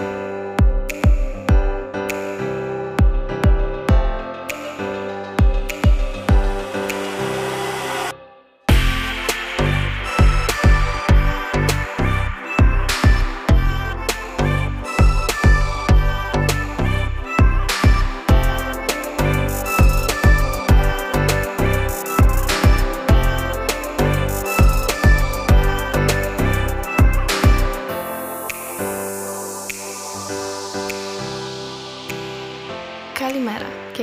Καλημέρα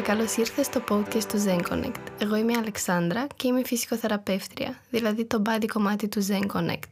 καλώς ήρθες στο podcast του Zen Connect. Εγώ είμαι η Αλεξάνδρα και είμαι φυσικοθεραπεύτρια, δηλαδή το body κομμάτι του Zen Connect.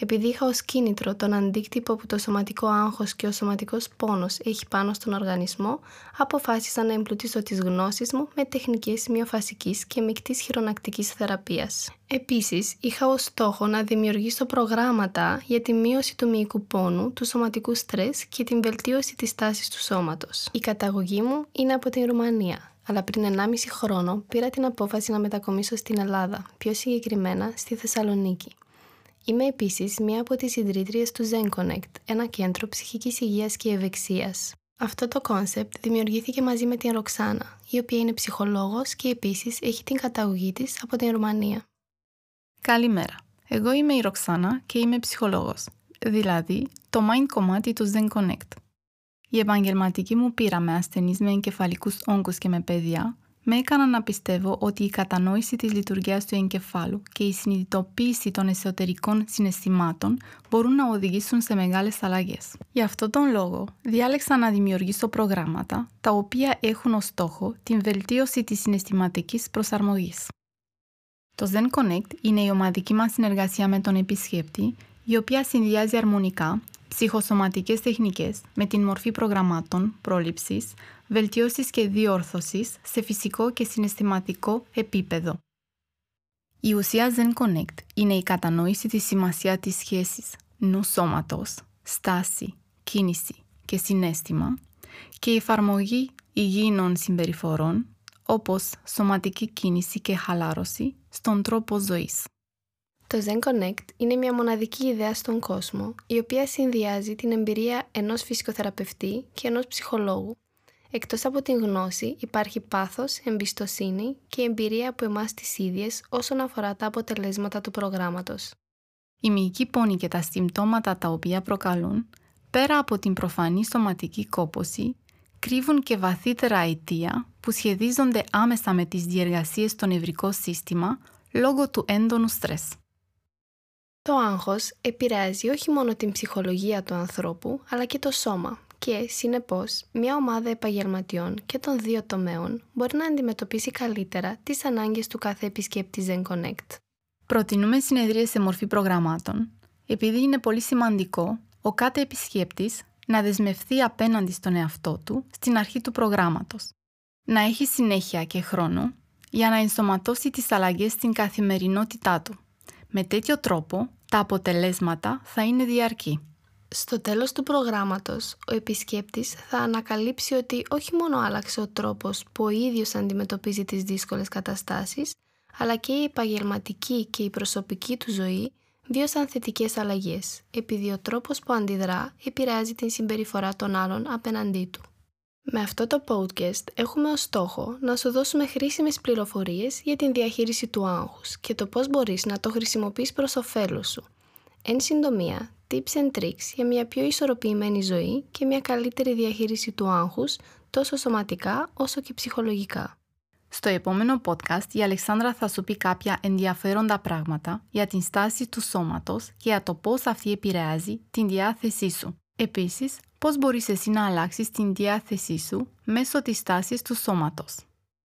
Επειδή είχα ως κίνητρο τον αντίκτυπο που το σωματικό άγχος και ο σωματικός πόνος έχει πάνω στον οργανισμό, αποφάσισα να εμπλουτίσω τις γνώσεις μου με τεχνικές μειοφασικής και μικτής χειρονακτικής θεραπείας. Επίσης, είχα ως στόχο να δημιουργήσω προγράμματα για τη μείωση του μυϊκού πόνου, του σωματικού στρες και την βελτίωση της τάσης του σώματος. Η καταγωγή μου είναι από την Ρουμανία, αλλά πριν 1,5 χρόνο πήρα την απόφαση να μετακομίσω στην Ελλάδα, πιο συγκεκριμένα στη Θεσσαλονίκη. Είμαι επίσης μία από τις ιδρύτριες του Zen Connect, ένα κέντρο ψυχικής υγείας και ευεξίας. Αυτό το concept δημιουργήθηκε μαζί με την Ροξάνα, η οποία είναι ψυχολόγος και επίσης έχει την καταγωγή της από την Ρουμανία. Καλημέρα. Εγώ είμαι η Ροξάνα και είμαι ψυχολόγος, δηλαδή το mind κομμάτι του Zen Connect. Η επαγγελματική μου πείρα με ασθενείς με εγκεφαλικούς όγκους και με παιδιά με έκαναν να πιστεύω ότι η κατανόηση της λειτουργίας του εγκεφάλου και η συνειδητοποίηση των εσωτερικών συναισθημάτων μπορούν να οδηγήσουν σε μεγάλες αλλαγές. Γι' αυτό τον λόγο διάλεξα να δημιουργήσω προγράμματα τα οποία έχουν ως στόχο την βελτίωση της συναισθηματικής προσαρμογής. Το Zen Connect είναι η ομαδική μας συνεργασία με τον επισκέπτη, η οποία συνδυάζει αρμονικά ψυχοσωματικές τεχνικές με την μορφή προγραμμάτων πρόληψης, βελτίωσης και διόρθωσης σε φυσικό και συναισθηματικό επίπεδο. Η ουσία Zen Connect είναι η κατανόηση της σημασίας της σχέσης νου-σώματος, στάση, κίνηση και συνέστημα και η εφαρμογή υγιεινών συμπεριφορών όπως σωματική κίνηση και χαλάρωση στον τρόπο ζωής. Το Zen Connect είναι μια μοναδική ιδέα στον κόσμο, η οποία συνδυάζει την εμπειρία ενός φυσικοθεραπευτή και ενός ψυχολόγου. Εκτός από την γνώση υπάρχει πάθος, εμπιστοσύνη και εμπειρία από εμάς τις ίδιες όσον αφορά τα αποτελέσματα του προγράμματος. Η μυϊκή πόνη και τα συμπτώματα τα οποία προκαλούν, πέρα από την προφανή σωματική κόποση, κρύβουν και βαθύτερα αιτία που σχεδίζονται άμεσα με τις διεργασίες στο νευρικό σύστημα λόγω του έντονου στρες. Το άγχος επηρεάζει όχι μόνο την ψυχολογία του ανθρώπου, αλλά και το σώμα και, συνεπώς, μια ομάδα επαγγελματιών και των δύο τομέων μπορεί να αντιμετωπίσει καλύτερα τις ανάγκες του κάθε επισκέπτη Zen Connect. Προτείνουμε συνεδρίες σε μορφή προγραμμάτων, επειδή είναι πολύ σημαντικό ο κάθε επισκέπτης να δεσμευθεί απέναντι στον εαυτό του στην αρχή του προγράμματος. Να έχει συνέχεια και χρόνο για να ενσωματώσει τις αλλαγές στην καθημερινότητά του. Με τέτοιο τρόπο τα αποτελέσματα θα είναι διαρκή. Στο τέλος του προγράμματος, ο επισκέπτης θα ανακαλύψει ότι όχι μόνο άλλαξε ο τρόπος που ο ίδιος αντιμετωπίζει τις δύσκολες καταστάσεις, αλλά και η επαγγελματική και η προσωπική του ζωή βίωσαν θετικές αλλαγές, επειδή ο τρόπος που αντιδρά επηρεάζει την συμπεριφορά των άλλων απέναντί του. Με αυτό το podcast έχουμε ως στόχο να σου δώσουμε χρήσιμες πληροφορίες για την διαχείριση του άγχους και το πώς μπορείς να το χρησιμοποιείς προς ωφέλος σου. Εν συντομία, tips and tricks για μια πιο ισορροπημένη ζωή και μια καλύτερη διαχείριση του άγχους τόσο σωματικά όσο και ψυχολογικά. Στο επόμενο podcast η Αλεξάνδρα θα σου πει κάποια ενδιαφέροντα πράγματα για την στάση του σώματος και για το πώς αυτή επηρεάζει την διάθεσή σου. Επίσης, πώς μπορείς εσύ να αλλάξεις την διάθεσή σου μέσω της στάσης του σώματος;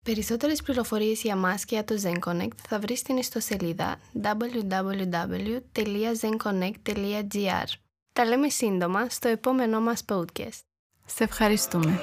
Περισσότερες πληροφορίες για μας και για το Zen Connect θα βρεις στην ιστοσελίδα www.zenconnect.gr Τα λέμε σύντομα στο επόμενό μας podcast. Σε ευχαριστούμε.